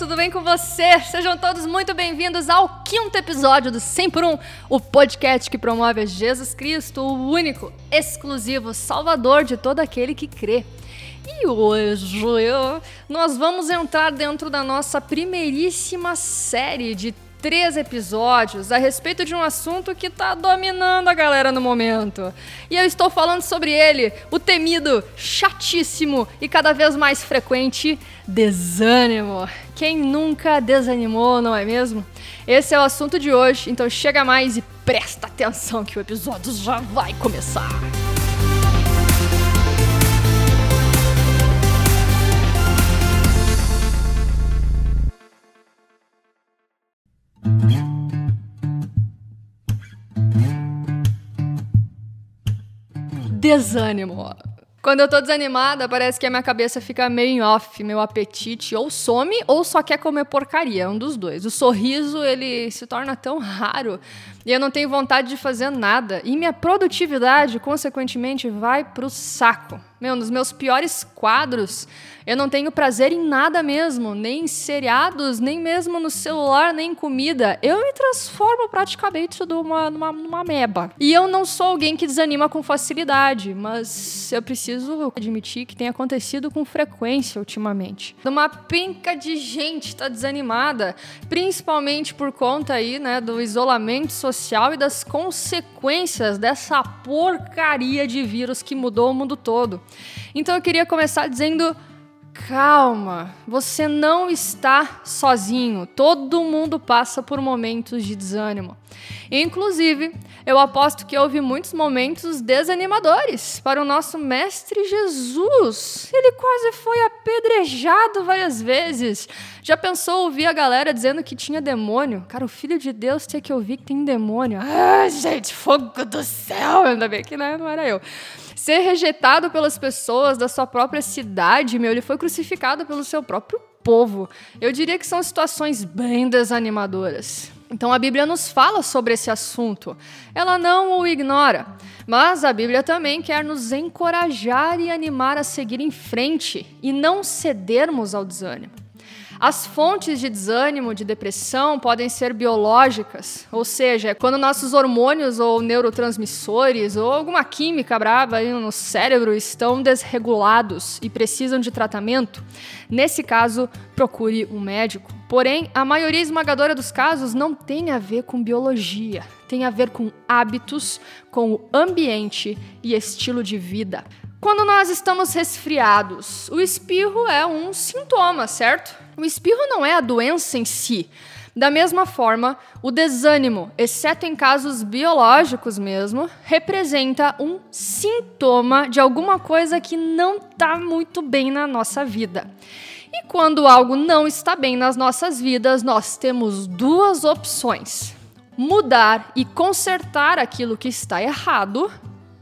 Tudo bem com vocês? Sejam todos muito bem-vindos ao quinto episódio do 100 por 1, o podcast que promove a Jesus Cristo, o único, exclusivo Salvador de todo aquele que crê. E hoje nós vamos entrar dentro da nossa primeiríssima série de três episódios a respeito de um assunto que está dominando a galera no momento. E eu estou falando sobre ele, o temido, chatíssimo e cada vez mais frequente desânimo. Quem nunca desanimou, não é mesmo? Esse é o assunto de hoje, então chega mais e presta atenção que o episódio já vai começar. Desânimo. Quando eu tô desanimada, parece que a minha cabeça fica meio off, meu apetite ou some ou só quer comer porcaria, um dos dois. O sorriso, ele se torna tão raro e eu não tenho vontade de fazer nada. E minha produtividade, consequentemente, vai pro saco. Meu, nos meus piores quadros, eu não tenho prazer em nada mesmo, nem em seriados, nem mesmo no celular, nem em comida. Eu me transformo praticamente numa, numa, numa meba. E eu não sou alguém que desanima com facilidade, mas eu preciso admitir que tem acontecido com frequência ultimamente. Uma pinca de gente tá desanimada, principalmente por conta aí, né, do isolamento social e das consequências dessa porcaria de vírus que mudou o mundo todo. Então eu queria começar dizendo calma, você não está sozinho. Todo mundo passa por momentos de desânimo. Inclusive, eu aposto que houve muitos momentos desanimadores para o nosso Mestre Jesus. Ele quase foi apedrejado várias vezes. Já pensou ouvir a galera dizendo que tinha demônio? Cara, o Filho de Deus tem que ouvir que tem demônio. Ah, gente, fogo do céu! Ainda bem que né, não era eu ser rejeitado pelas pessoas da sua própria cidade, meu, ele foi crucificado pelo seu próprio povo. Eu diria que são situações bem desanimadoras. Então a Bíblia nos fala sobre esse assunto. Ela não o ignora, mas a Bíblia também quer nos encorajar e animar a seguir em frente e não cedermos ao desânimo. As fontes de desânimo, de depressão, podem ser biológicas, ou seja, quando nossos hormônios ou neurotransmissores ou alguma química brava aí no cérebro estão desregulados e precisam de tratamento. Nesse caso, procure um médico. Porém, a maioria esmagadora dos casos não tem a ver com biologia, tem a ver com hábitos, com o ambiente e estilo de vida. Quando nós estamos resfriados, o espirro é um sintoma, certo? O espirro não é a doença em si. Da mesma forma, o desânimo, exceto em casos biológicos mesmo, representa um sintoma de alguma coisa que não está muito bem na nossa vida. E quando algo não está bem nas nossas vidas, nós temos duas opções: mudar e consertar aquilo que está errado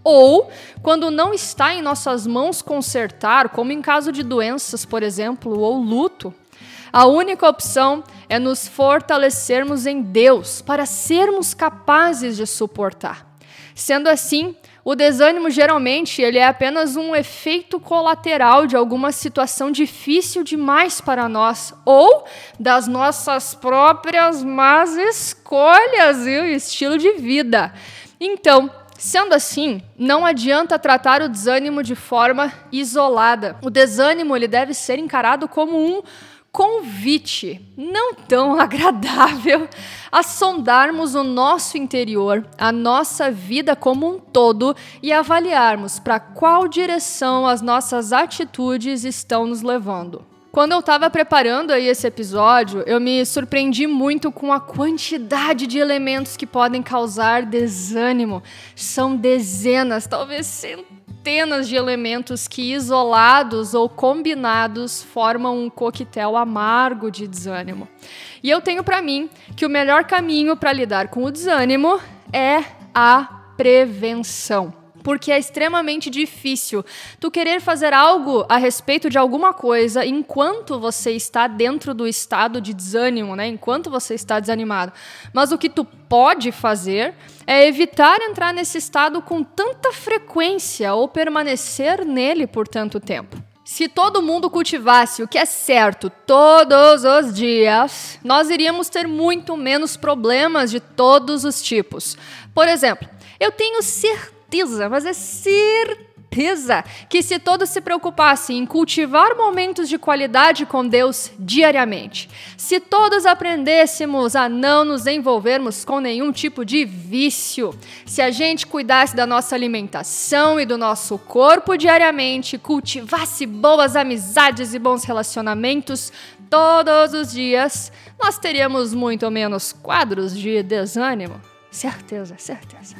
ou, quando não está em nossas mãos consertar, como em caso de doenças, por exemplo, ou luto, a única opção é nos fortalecermos em Deus para sermos capazes de suportar. Sendo assim, o desânimo geralmente ele é apenas um efeito colateral de alguma situação difícil demais para nós ou das nossas próprias más escolhas e o estilo de vida. Então, Sendo assim, não adianta tratar o desânimo de forma isolada. O desânimo ele deve ser encarado como um convite não tão agradável a sondarmos o nosso interior, a nossa vida como um todo e avaliarmos para qual direção as nossas atitudes estão nos levando. Quando eu estava preparando aí esse episódio, eu me surpreendi muito com a quantidade de elementos que podem causar desânimo. São dezenas, talvez centenas de elementos que, isolados ou combinados, formam um coquetel amargo de desânimo. E eu tenho para mim que o melhor caminho para lidar com o desânimo é a prevenção porque é extremamente difícil tu querer fazer algo a respeito de alguma coisa enquanto você está dentro do estado de desânimo, né? Enquanto você está desanimado. Mas o que tu pode fazer é evitar entrar nesse estado com tanta frequência ou permanecer nele por tanto tempo. Se todo mundo cultivasse o que é certo todos os dias, nós iríamos ter muito menos problemas de todos os tipos. Por exemplo, eu tenho certeza, mas é certeza certeza que se todos se preocupassem em cultivar momentos de qualidade com Deus diariamente, se todos aprendêssemos a não nos envolvermos com nenhum tipo de vício, se a gente cuidasse da nossa alimentação e do nosso corpo diariamente, cultivasse boas amizades e bons relacionamentos todos os dias, nós teríamos muito menos quadros de desânimo. Certeza, certeza.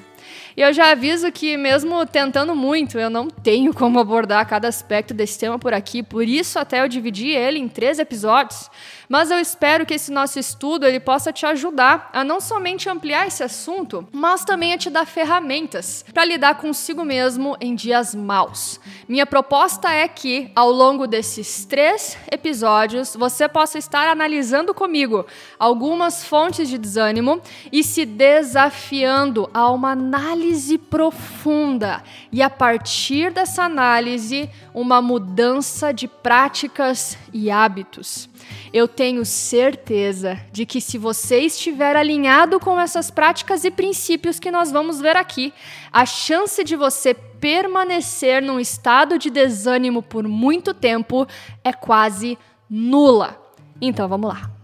E eu já aviso que, mesmo tentando muito, eu não tenho como abordar cada aspecto desse tema por aqui, por isso até eu dividi ele em três episódios. Mas eu espero que esse nosso estudo ele possa te ajudar a não somente ampliar esse assunto, mas também a te dar ferramentas para lidar consigo mesmo em dias maus. Minha proposta é que, ao longo desses três episódios, você possa estar analisando comigo algumas fontes de desânimo e se desafiando a uma análise profunda. E a partir dessa análise, uma mudança de práticas e hábitos. Eu tenho certeza de que se você estiver alinhado com essas práticas e princípios que nós vamos ver aqui, a chance de você permanecer num estado de desânimo por muito tempo é quase nula. Então vamos lá.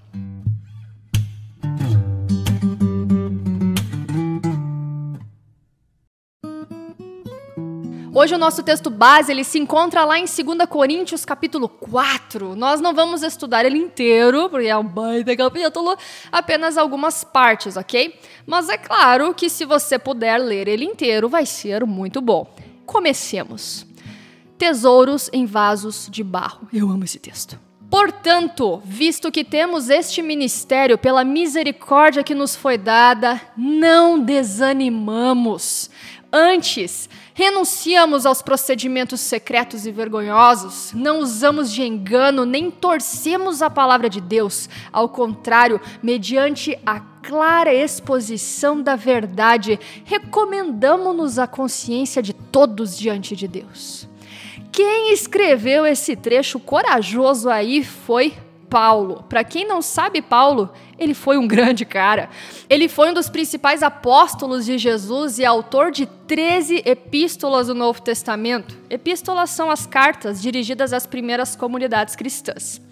Hoje o nosso texto base ele se encontra lá em 2 Coríntios capítulo 4. Nós não vamos estudar ele inteiro, porque é um baita capítulo, apenas algumas partes, ok? Mas é claro que se você puder ler ele inteiro, vai ser muito bom. Comecemos. Tesouros em vasos de barro. Eu amo esse texto. Portanto, visto que temos este ministério pela misericórdia que nos foi dada, não desanimamos. Antes, renunciamos aos procedimentos secretos e vergonhosos, não usamos de engano, nem torcemos a palavra de Deus. Ao contrário, mediante a clara exposição da verdade, recomendamos-nos a consciência de todos diante de Deus. Quem escreveu esse trecho corajoso aí foi Paulo. Para quem não sabe, Paulo, ele foi um grande cara. Ele foi um dos principais apóstolos de Jesus e autor de 13 epístolas do Novo Testamento. Epístolas são as cartas dirigidas às primeiras comunidades cristãs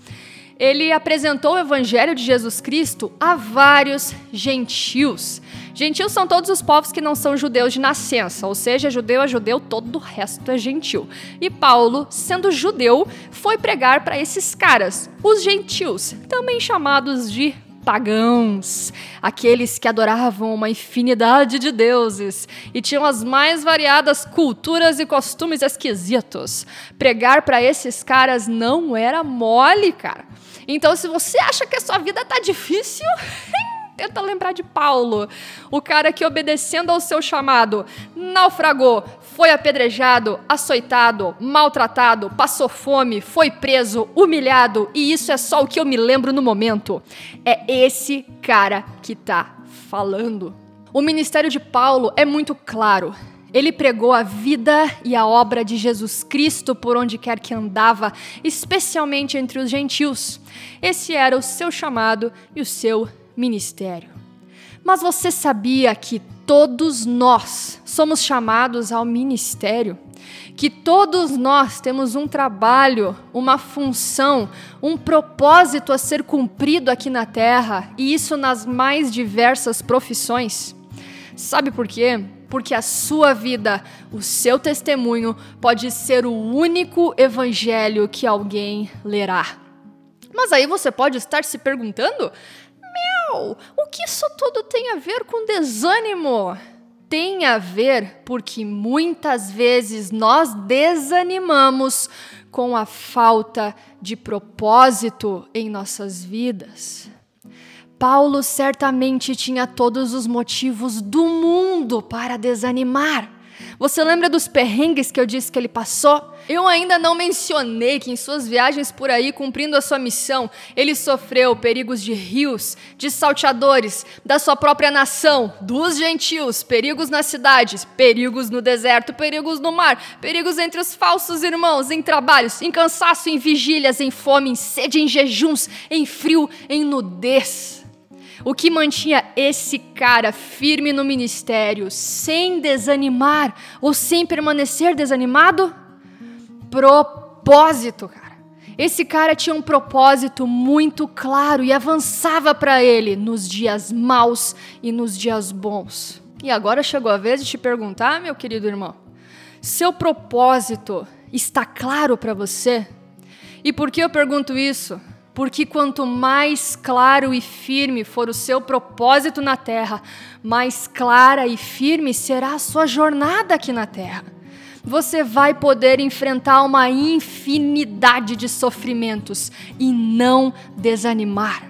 ele apresentou o evangelho de Jesus Cristo a vários gentios. Gentios são todos os povos que não são judeus de nascença, ou seja, judeu é judeu, todo o resto é gentil. E Paulo, sendo judeu, foi pregar para esses caras, os gentios, também chamados de pagãos, aqueles que adoravam uma infinidade de deuses e tinham as mais variadas culturas e costumes esquisitos. Pregar para esses caras não era mole, cara. Então, se você acha que a sua vida tá difícil, tenta lembrar de Paulo, o cara que, obedecendo ao seu chamado, naufragou, foi apedrejado, açoitado, maltratado, passou fome, foi preso, humilhado, e isso é só o que eu me lembro no momento. É esse cara que tá falando. O ministério de Paulo é muito claro. Ele pregou a vida e a obra de Jesus Cristo por onde quer que andava, especialmente entre os gentios. Esse era o seu chamado e o seu ministério. Mas você sabia que todos nós somos chamados ao ministério? Que todos nós temos um trabalho, uma função, um propósito a ser cumprido aqui na terra, e isso nas mais diversas profissões? Sabe por quê? porque a sua vida, o seu testemunho, pode ser o único evangelho que alguém lerá. Mas aí você pode estar se perguntando: meu, o que isso tudo tem a ver com desânimo? Tem a ver porque muitas vezes nós desanimamos com a falta de propósito em nossas vidas. Paulo certamente tinha todos os motivos do mundo para desanimar. Você lembra dos perrengues que eu disse que ele passou? Eu ainda não mencionei que em suas viagens por aí, cumprindo a sua missão, ele sofreu perigos de rios, de salteadores, da sua própria nação, dos gentios, perigos nas cidades, perigos no deserto, perigos no mar, perigos entre os falsos irmãos, em trabalhos, em cansaço, em vigílias, em fome, em sede, em jejuns, em frio, em nudez. O que mantinha esse cara firme no ministério, sem desanimar ou sem permanecer desanimado? Propósito, cara. Esse cara tinha um propósito muito claro e avançava para ele nos dias maus e nos dias bons. E agora chegou a vez de te perguntar, meu querido irmão, seu propósito está claro para você? E por que eu pergunto isso? Porque quanto mais claro e firme for o seu propósito na terra, mais clara e firme será a sua jornada aqui na terra. Você vai poder enfrentar uma infinidade de sofrimentos e não desanimar.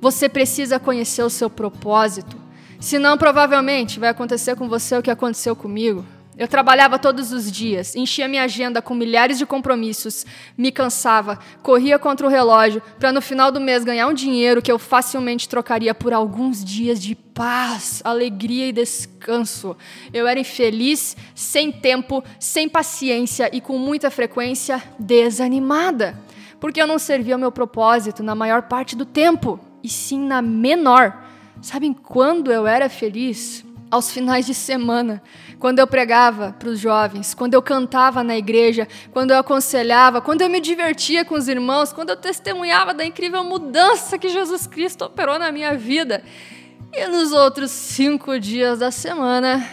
Você precisa conhecer o seu propósito, senão provavelmente vai acontecer com você o que aconteceu comigo. Eu trabalhava todos os dias, enchia minha agenda com milhares de compromissos, me cansava, corria contra o relógio para no final do mês ganhar um dinheiro que eu facilmente trocaria por alguns dias de paz, alegria e descanso. Eu era infeliz, sem tempo, sem paciência e com muita frequência desanimada, porque eu não servia ao meu propósito na maior parte do tempo, e sim na menor. Sabem quando eu era feliz? Aos finais de semana, quando eu pregava para os jovens, quando eu cantava na igreja, quando eu aconselhava, quando eu me divertia com os irmãos, quando eu testemunhava da incrível mudança que Jesus Cristo operou na minha vida. E nos outros cinco dias da semana,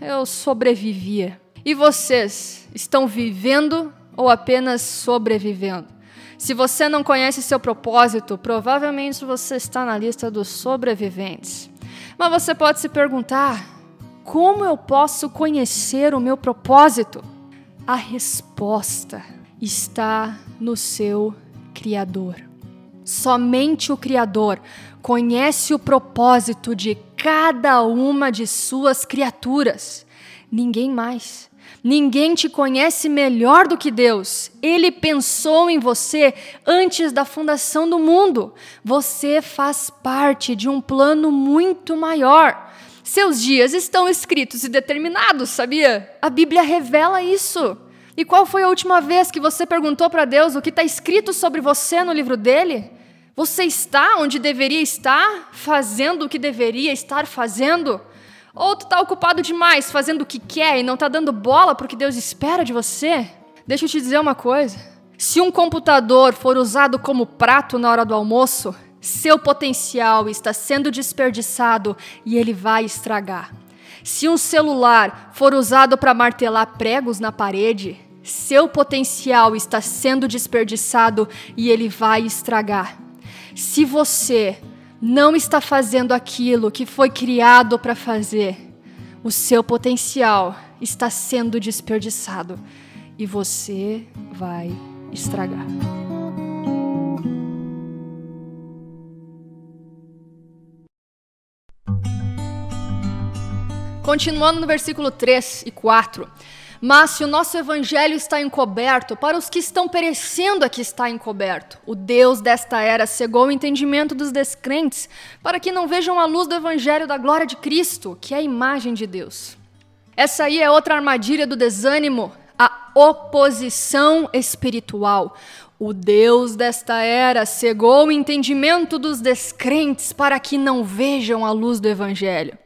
eu sobrevivia. E vocês estão vivendo ou apenas sobrevivendo? Se você não conhece seu propósito, provavelmente você está na lista dos sobreviventes. Mas você pode se perguntar: como eu posso conhecer o meu propósito? A resposta está no seu Criador. Somente o Criador conhece o propósito de cada uma de suas criaturas. Ninguém mais. Ninguém te conhece melhor do que Deus. Ele pensou em você antes da fundação do mundo. Você faz parte de um plano muito maior. Seus dias estão escritos e determinados, sabia? A Bíblia revela isso. E qual foi a última vez que você perguntou para Deus o que está escrito sobre você no livro dele? Você está onde deveria estar, fazendo o que deveria estar fazendo? Ou tu tá ocupado demais fazendo o que quer e não tá dando bola pro que Deus espera de você? Deixa eu te dizer uma coisa. Se um computador for usado como prato na hora do almoço, seu potencial está sendo desperdiçado e ele vai estragar. Se um celular for usado para martelar pregos na parede, seu potencial está sendo desperdiçado e ele vai estragar. Se você não está fazendo aquilo que foi criado para fazer, o seu potencial está sendo desperdiçado e você vai estragar. Continuando no versículo 3 e 4. Mas se o nosso evangelho está encoberto, para os que estão perecendo aqui está encoberto. O Deus desta era cegou o entendimento dos descrentes, para que não vejam a luz do evangelho da glória de Cristo, que é a imagem de Deus. Essa aí é outra armadilha do desânimo, a oposição espiritual. O Deus desta era cegou o entendimento dos descrentes para que não vejam a luz do evangelho.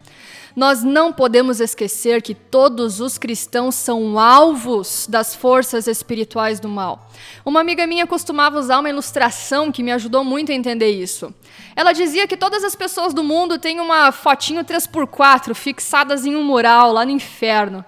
Nós não podemos esquecer que todos os cristãos são alvos das forças espirituais do mal. Uma amiga minha costumava usar uma ilustração que me ajudou muito a entender isso. Ela dizia que todas as pessoas do mundo têm uma fotinho 3x4 fixadas em um mural lá no inferno.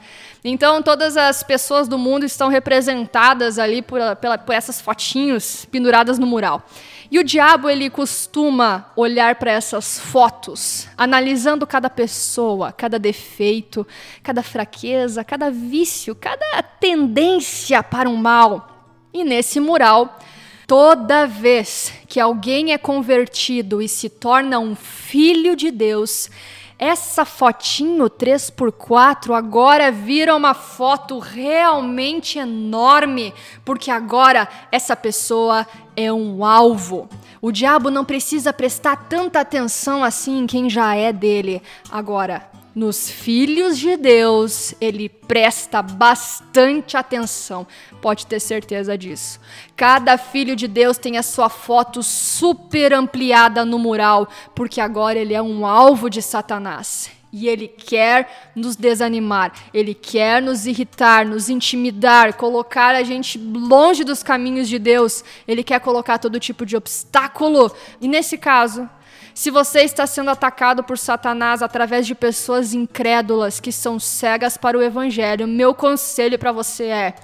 Então, todas as pessoas do mundo estão representadas ali por, pela, por essas fotinhos penduradas no mural. E o diabo ele costuma olhar para essas fotos, analisando cada pessoa, cada defeito, cada fraqueza, cada vício, cada tendência para o mal. E nesse mural, toda vez que alguém é convertido e se torna um filho de Deus, essa fotinho 3x4 agora vira uma foto realmente enorme, porque agora essa pessoa é um alvo. O diabo não precisa prestar tanta atenção assim em quem já é dele. Agora, nos filhos de Deus, ele presta bastante atenção. Pode ter certeza disso. Cada filho de Deus tem a sua foto super ampliada no mural, porque agora ele é um alvo de Satanás. E ele quer nos desanimar, ele quer nos irritar, nos intimidar, colocar a gente longe dos caminhos de Deus. Ele quer colocar todo tipo de obstáculo. E nesse caso, se você está sendo atacado por Satanás através de pessoas incrédulas que são cegas para o evangelho, meu conselho para você é: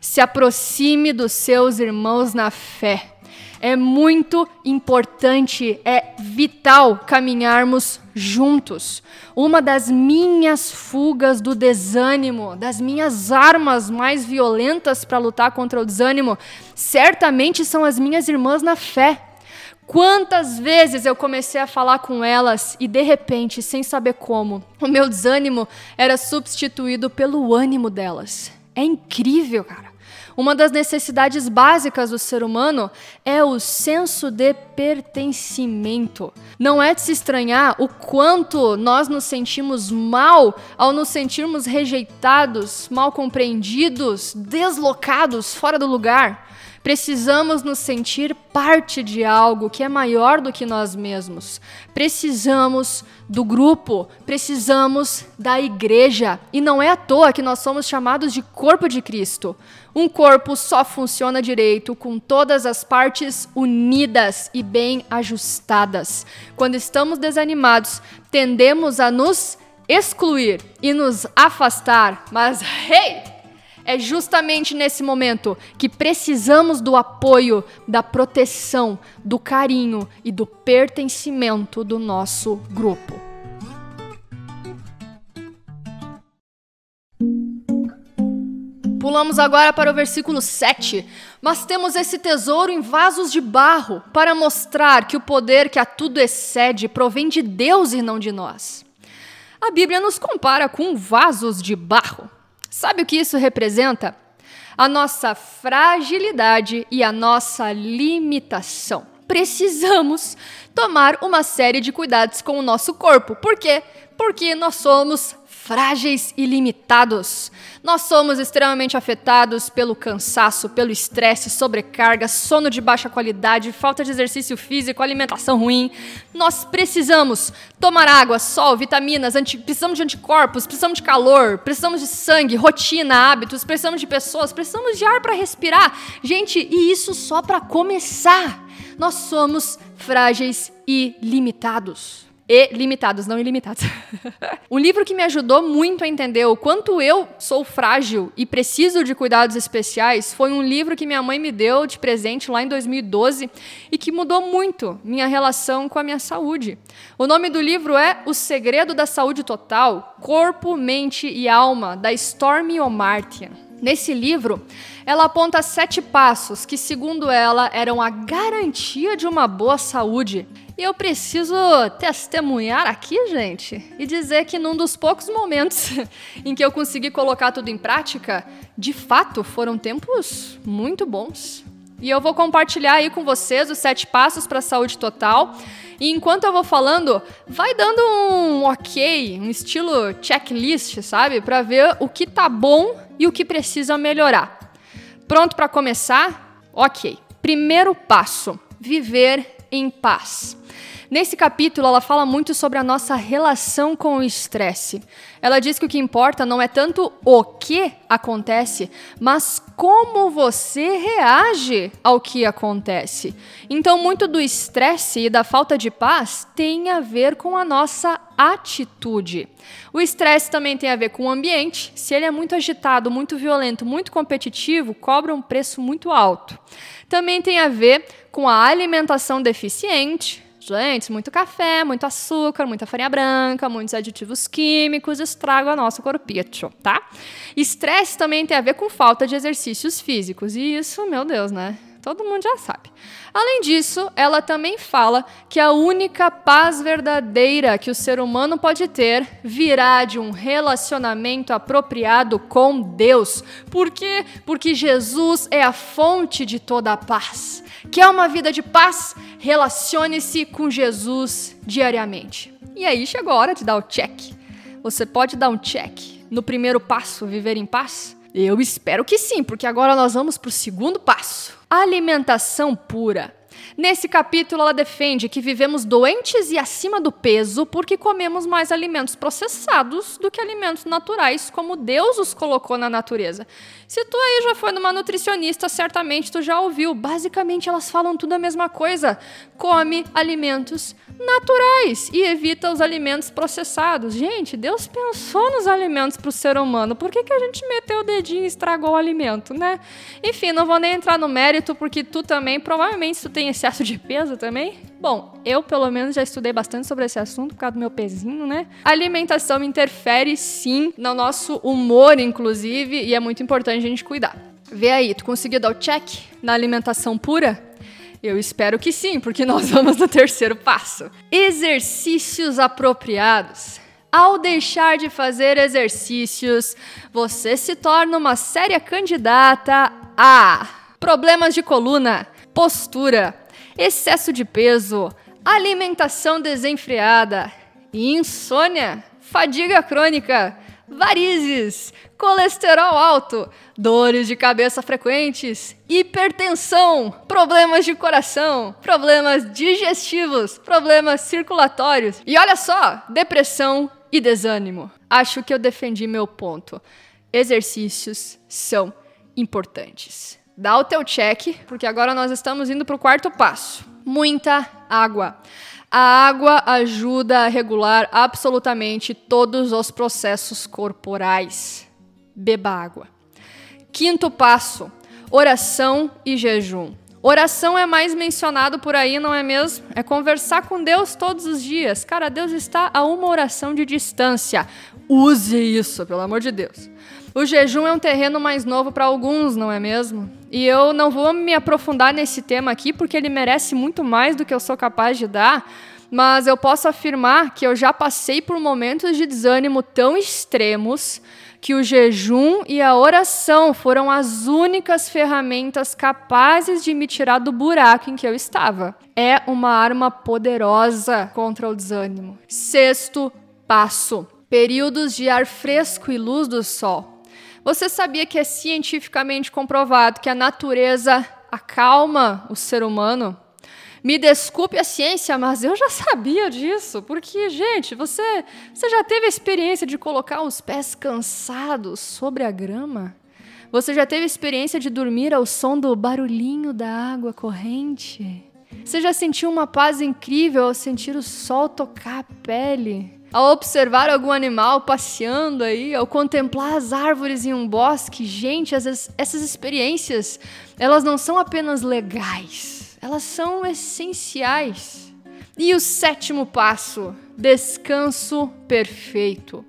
se aproxime dos seus irmãos na fé. É muito importante, é vital caminharmos juntos. Uma das minhas fugas do desânimo, das minhas armas mais violentas para lutar contra o desânimo, certamente são as minhas irmãs na fé. Quantas vezes eu comecei a falar com elas e de repente, sem saber como, o meu desânimo era substituído pelo ânimo delas. É incrível, cara. Uma das necessidades básicas do ser humano é o senso de pertencimento. Não é de se estranhar o quanto nós nos sentimos mal ao nos sentirmos rejeitados, mal compreendidos, deslocados, fora do lugar. Precisamos nos sentir parte de algo que é maior do que nós mesmos. Precisamos do grupo, precisamos da igreja. E não é à toa que nós somos chamados de corpo de Cristo. Um corpo só funciona direito com todas as partes unidas e bem ajustadas. Quando estamos desanimados, tendemos a nos excluir e nos afastar, mas hey! É justamente nesse momento que precisamos do apoio, da proteção, do carinho e do pertencimento do nosso grupo. Pulamos agora para o versículo 7. Mas temos esse tesouro em vasos de barro para mostrar que o poder que a tudo excede provém de Deus e não de nós. A Bíblia nos compara com vasos de barro. Sabe o que isso representa? A nossa fragilidade e a nossa limitação. Precisamos tomar uma série de cuidados com o nosso corpo. Por quê? Porque nós somos frágeis e limitados. Nós somos extremamente afetados pelo cansaço, pelo estresse, sobrecarga, sono de baixa qualidade, falta de exercício físico, alimentação ruim. Nós precisamos tomar água, sol, vitaminas, precisamos de anticorpos, precisamos de calor, precisamos de sangue, rotina, hábitos, precisamos de pessoas, precisamos de ar para respirar. Gente, e isso só para começar. Nós somos frágeis e limitados e limitados, não ilimitados. um livro que me ajudou muito a entender o quanto eu sou frágil e preciso de cuidados especiais foi um livro que minha mãe me deu de presente lá em 2012 e que mudou muito minha relação com a minha saúde. O nome do livro é O Segredo da Saúde Total: Corpo, Mente e Alma, da Stormy O'Martian. Nesse livro, ela aponta sete passos que, segundo ela, eram a garantia de uma boa saúde. E eu preciso testemunhar aqui, gente, e dizer que num dos poucos momentos em que eu consegui colocar tudo em prática, de fato foram tempos muito bons. E eu vou compartilhar aí com vocês os sete passos para a saúde total. E enquanto eu vou falando, vai dando um ok, um estilo checklist, sabe? Para ver o que tá bom e o que precisa melhorar. Pronto para começar? Ok. Primeiro passo: viver em paz. Nesse capítulo, ela fala muito sobre a nossa relação com o estresse. Ela diz que o que importa não é tanto o que acontece, mas como você reage ao que acontece. Então, muito do estresse e da falta de paz tem a ver com a nossa atitude. O estresse também tem a ver com o ambiente. Se ele é muito agitado, muito violento, muito competitivo, cobra um preço muito alto. Também tem a ver com a alimentação deficiente, Gente, muito café, muito açúcar, muita farinha branca, muitos aditivos químicos estragam a nosso corpite, tá? Estresse também tem a ver com falta de exercícios físicos. E isso, meu Deus, né? Todo mundo já sabe. Além disso, ela também fala que a única paz verdadeira que o ser humano pode ter virá de um relacionamento apropriado com Deus. Por quê? Porque Jesus é a fonte de toda a paz. Quer uma vida de paz? Relacione-se com Jesus diariamente. E aí chegou a hora de dar o check. Você pode dar um check no primeiro passo, viver em paz? Eu espero que sim, porque agora nós vamos para o segundo passo alimentação pura. Nesse capítulo, ela defende que vivemos doentes e acima do peso porque comemos mais alimentos processados do que alimentos naturais, como Deus os colocou na natureza. Se tu aí já foi numa nutricionista, certamente tu já ouviu. Basicamente, elas falam tudo a mesma coisa. Come alimentos naturais e evita os alimentos processados. Gente, Deus pensou nos alimentos para o ser humano. Por que, que a gente meteu o dedinho e estragou o alimento, né? Enfim, não vou nem entrar no mérito, porque tu também, provavelmente, tu tem excesso de peso também? Bom, eu pelo menos já estudei bastante sobre esse assunto por causa do meu pezinho, né? A alimentação interfere sim no nosso humor, inclusive, e é muito importante a gente cuidar. Vê aí, tu conseguiu dar o check na alimentação pura? Eu espero que sim, porque nós vamos no terceiro passo. Exercícios apropriados. Ao deixar de fazer exercícios, você se torna uma séria candidata a problemas de coluna, postura, excesso de peso, alimentação desenfreada, insônia, fadiga crônica, varizes, colesterol alto, dores de cabeça frequentes, hipertensão, problemas de coração, problemas digestivos, problemas circulatórios e olha só, depressão e desânimo. Acho que eu defendi meu ponto. Exercícios são importantes dá o teu check, porque agora nós estamos indo para o quarto passo. Muita água. A água ajuda a regular absolutamente todos os processos corporais. Beba água. Quinto passo: oração e jejum. Oração é mais mencionado por aí, não é mesmo? É conversar com Deus todos os dias. Cara, Deus está a uma oração de distância. Use isso, pelo amor de Deus. O jejum é um terreno mais novo para alguns, não é mesmo? E eu não vou me aprofundar nesse tema aqui porque ele merece muito mais do que eu sou capaz de dar, mas eu posso afirmar que eu já passei por momentos de desânimo tão extremos que o jejum e a oração foram as únicas ferramentas capazes de me tirar do buraco em que eu estava. É uma arma poderosa contra o desânimo. Sexto passo: períodos de ar fresco e luz do sol. Você sabia que é cientificamente comprovado que a natureza acalma o ser humano? Me desculpe a ciência, mas eu já sabia disso, porque, gente, você, você já teve a experiência de colocar os pés cansados sobre a grama? Você já teve a experiência de dormir ao som do barulhinho da água corrente? Você já sentiu uma paz incrível ao sentir o sol tocar a pele? Ao observar algum animal passeando aí, ao contemplar as árvores em um bosque, gente, essas, essas experiências, elas não são apenas legais, elas são essenciais. E o sétimo passo, descanso perfeito.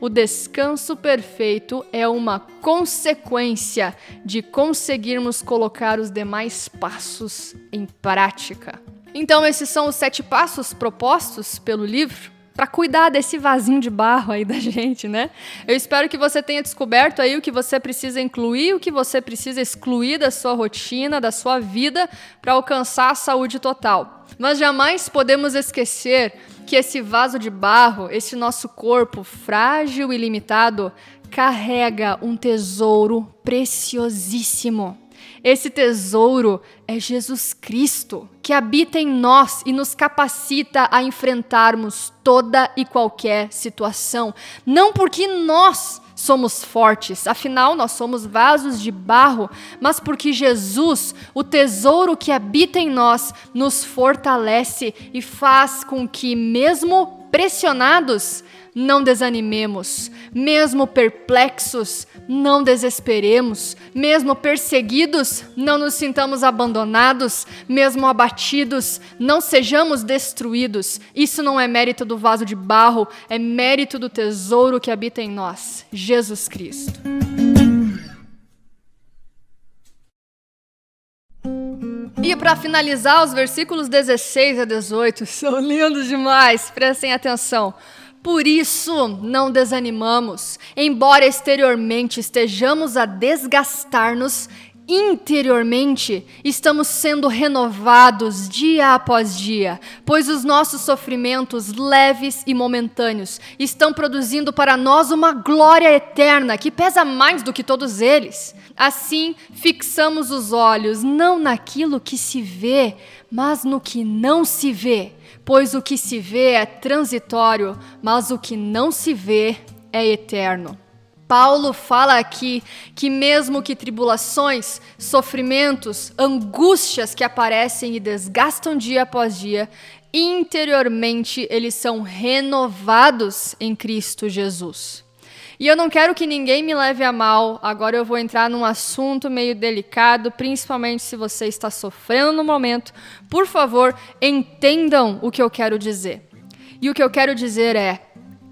O descanso perfeito é uma consequência de conseguirmos colocar os demais passos em prática. Então, esses são os sete passos propostos pelo livro para cuidar desse vasinho de barro aí da gente, né? Eu espero que você tenha descoberto aí o que você precisa incluir, o que você precisa excluir da sua rotina, da sua vida para alcançar a saúde total. Mas jamais podemos esquecer que esse vaso de barro, esse nosso corpo frágil e limitado, carrega um tesouro preciosíssimo. Esse tesouro é Jesus Cristo, que habita em nós e nos capacita a enfrentarmos toda e qualquer situação. Não porque nós somos fortes, afinal nós somos vasos de barro, mas porque Jesus, o tesouro que habita em nós, nos fortalece e faz com que, mesmo pressionados, não desanimemos, mesmo perplexos, não desesperemos, mesmo perseguidos, não nos sintamos abandonados, mesmo abatidos, não sejamos destruídos. Isso não é mérito do vaso de barro, é mérito do tesouro que habita em nós, Jesus Cristo. E para finalizar, os versículos 16 a 18 são lindos demais, prestem atenção. Por isso não desanimamos, embora exteriormente estejamos a desgastar-nos, interiormente estamos sendo renovados dia após dia, pois os nossos sofrimentos leves e momentâneos estão produzindo para nós uma glória eterna que pesa mais do que todos eles. Assim, fixamos os olhos não naquilo que se vê, mas no que não se vê, pois o que se vê é transitório, mas o que não se vê é eterno. Paulo fala aqui que, mesmo que tribulações, sofrimentos, angústias que aparecem e desgastam dia após dia, interiormente eles são renovados em Cristo Jesus. E eu não quero que ninguém me leve a mal. Agora eu vou entrar num assunto meio delicado, principalmente se você está sofrendo no momento. Por favor, entendam o que eu quero dizer. E o que eu quero dizer é: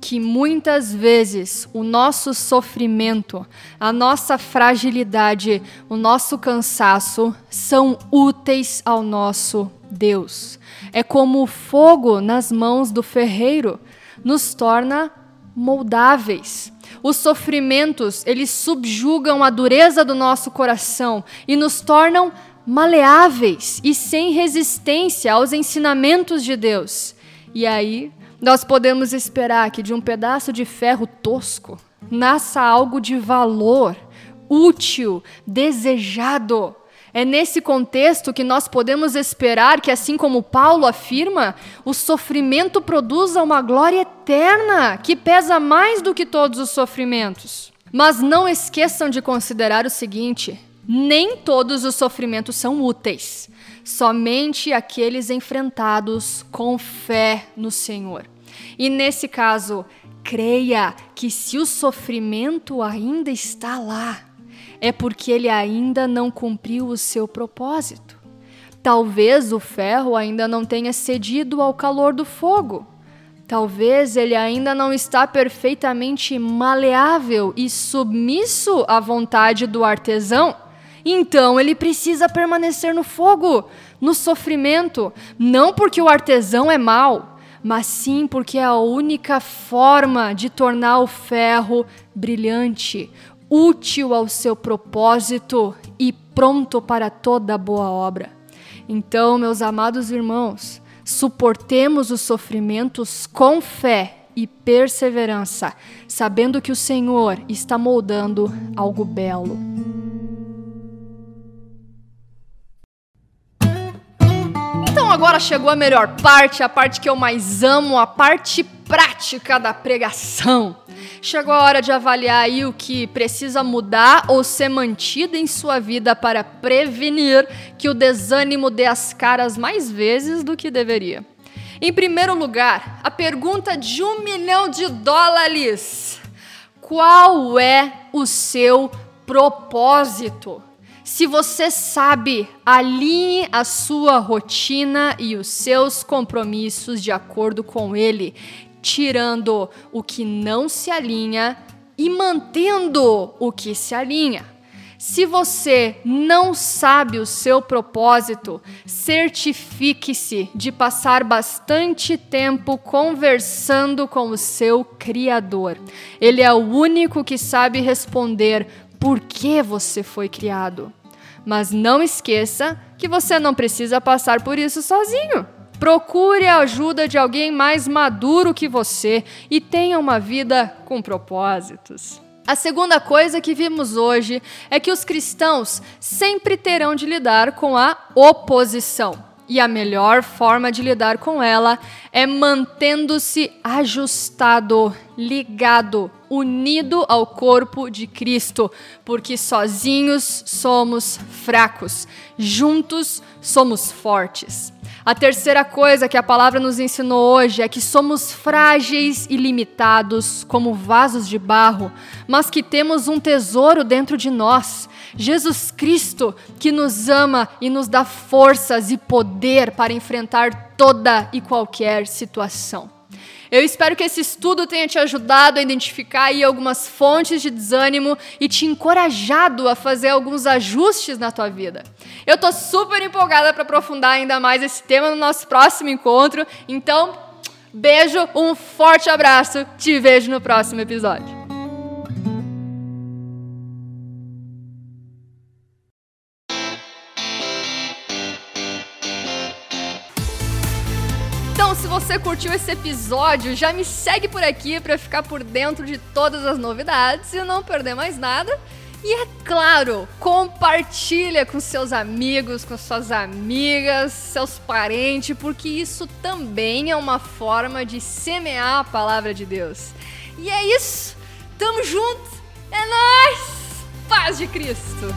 que muitas vezes o nosso sofrimento, a nossa fragilidade, o nosso cansaço são úteis ao nosso Deus. É como o fogo nas mãos do ferreiro, nos torna moldáveis. Os sofrimentos, eles subjugam a dureza do nosso coração e nos tornam maleáveis e sem resistência aos ensinamentos de Deus. E aí nós podemos esperar que de um pedaço de ferro tosco nasça algo de valor, útil, desejado. É nesse contexto que nós podemos esperar que, assim como Paulo afirma, o sofrimento produza uma glória eterna que pesa mais do que todos os sofrimentos. Mas não esqueçam de considerar o seguinte: nem todos os sofrimentos são úteis, somente aqueles enfrentados com fé no Senhor. E nesse caso, creia que se o sofrimento ainda está lá, é porque ele ainda não cumpriu o seu propósito. Talvez o ferro ainda não tenha cedido ao calor do fogo. Talvez ele ainda não está perfeitamente maleável e submisso à vontade do artesão. Então ele precisa permanecer no fogo, no sofrimento, não porque o artesão é mau, mas sim porque é a única forma de tornar o ferro brilhante, útil ao seu propósito e pronto para toda boa obra. Então, meus amados irmãos, suportemos os sofrimentos com fé e perseverança, sabendo que o Senhor está moldando algo belo. Agora chegou a melhor parte, a parte que eu mais amo, a parte prática da pregação. Chegou a hora de avaliar aí o que precisa mudar ou ser mantido em sua vida para prevenir que o desânimo dê as caras mais vezes do que deveria. Em primeiro lugar, a pergunta de um milhão de dólares: qual é o seu propósito? Se você sabe, alinhe a sua rotina e os seus compromissos de acordo com ele, tirando o que não se alinha e mantendo o que se alinha. Se você não sabe o seu propósito, certifique-se de passar bastante tempo conversando com o seu Criador. Ele é o único que sabe responder por que você foi criado. Mas não esqueça que você não precisa passar por isso sozinho. Procure a ajuda de alguém mais maduro que você e tenha uma vida com propósitos. A segunda coisa que vimos hoje é que os cristãos sempre terão de lidar com a oposição. E a melhor forma de lidar com ela é mantendo-se ajustado, ligado, unido ao corpo de Cristo, porque sozinhos somos fracos, juntos somos fortes. A terceira coisa que a palavra nos ensinou hoje é que somos frágeis e limitados como vasos de barro, mas que temos um tesouro dentro de nós Jesus Cristo, que nos ama e nos dá forças e poder para enfrentar toda e qualquer situação. Eu espero que esse estudo tenha te ajudado a identificar aí algumas fontes de desânimo e te encorajado a fazer alguns ajustes na tua vida. Eu tô super empolgada para aprofundar ainda mais esse tema no nosso próximo encontro. Então, beijo, um forte abraço. Te vejo no próximo episódio. Curtiu esse episódio, já me segue por aqui para ficar por dentro de todas as novidades e não perder mais nada. E é claro, compartilha com seus amigos, com suas amigas, seus parentes, porque isso também é uma forma de semear a palavra de Deus. E é isso. Tamo junto. É nós. Paz de Cristo.